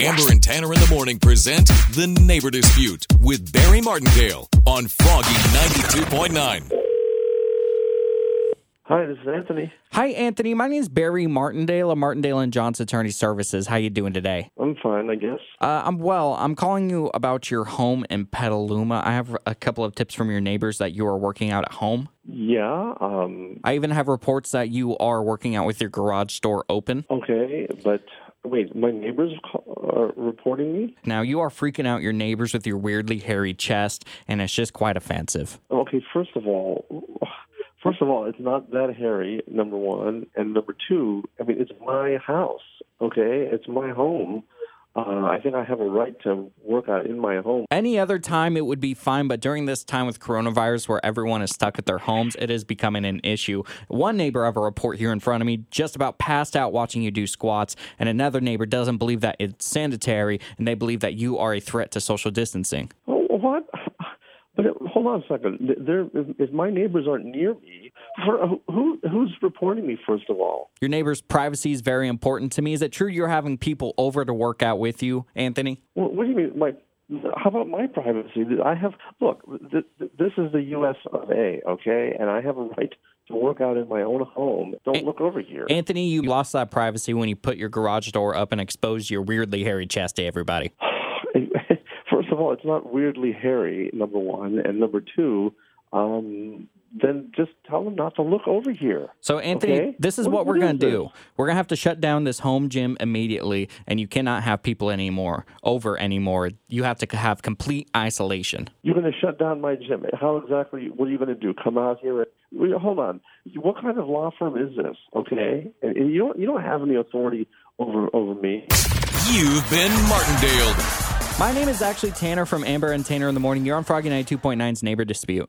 Amber and Tanner in the morning present The Neighbor Dispute with Barry Martindale on Froggy 92.9. Hi, this is Anthony. Hi, Anthony. My name is Barry Martindale of Martindale and Johnson Attorney Services. How you doing today? I'm fine, I guess. Uh, I'm well. I'm calling you about your home in Petaluma. I have a couple of tips from your neighbors that you are working out at home. Yeah, um, I even have reports that you are working out with your garage door open. okay, but wait, my neighbors reporting me? Now, you are freaking out your neighbors with your weirdly hairy chest, and it's just quite offensive. Okay, first of all, first of all, it's not that hairy, number one. And number two, I mean, it's my house, okay? It's my home. Uh, I think I have a right to work out in my home. Any other time it would be fine, but during this time with coronavirus where everyone is stuck at their homes, it is becoming an issue. One neighbor I have a report here in front of me just about passed out watching you do squats, and another neighbor doesn't believe that it's sanitary and they believe that you are a threat to social distancing. Oh, what? But hold on a second. There, if, if my neighbors aren't near me, for, who who's reporting me? First of all, Your neighbor's privacy is very important to me. Is it true you're having people over to work out with you, Anthony? Well, what do you mean? My, how about my privacy? I have look. Th- th- this is the U.S. of A. Okay, and I have a right to work out in my own home. Don't look over here. Anthony, you lost that privacy when you put your garage door up and exposed your weirdly hairy chest to everybody. First of all, it's not weirdly hairy. Number one, and number two, um, then just tell them not to look over here. So, Anthony, Okay. this is What- what, we're going to do. We're going to have to shut down this home gym immediately, and you cannot have people anymore over anymore. You have to have complete isolation. You're going to shut down my gym. How exactly? What are you going to do? Come out here? And, hold on. What kind of law firm is this? Okay, and, and you don't you don't have any authority over over me. You've been Martindale. My name is actually Tanner from Amber and Tanner in the Morning. You're on Froggy Night 92.9's Neighbor Dispute.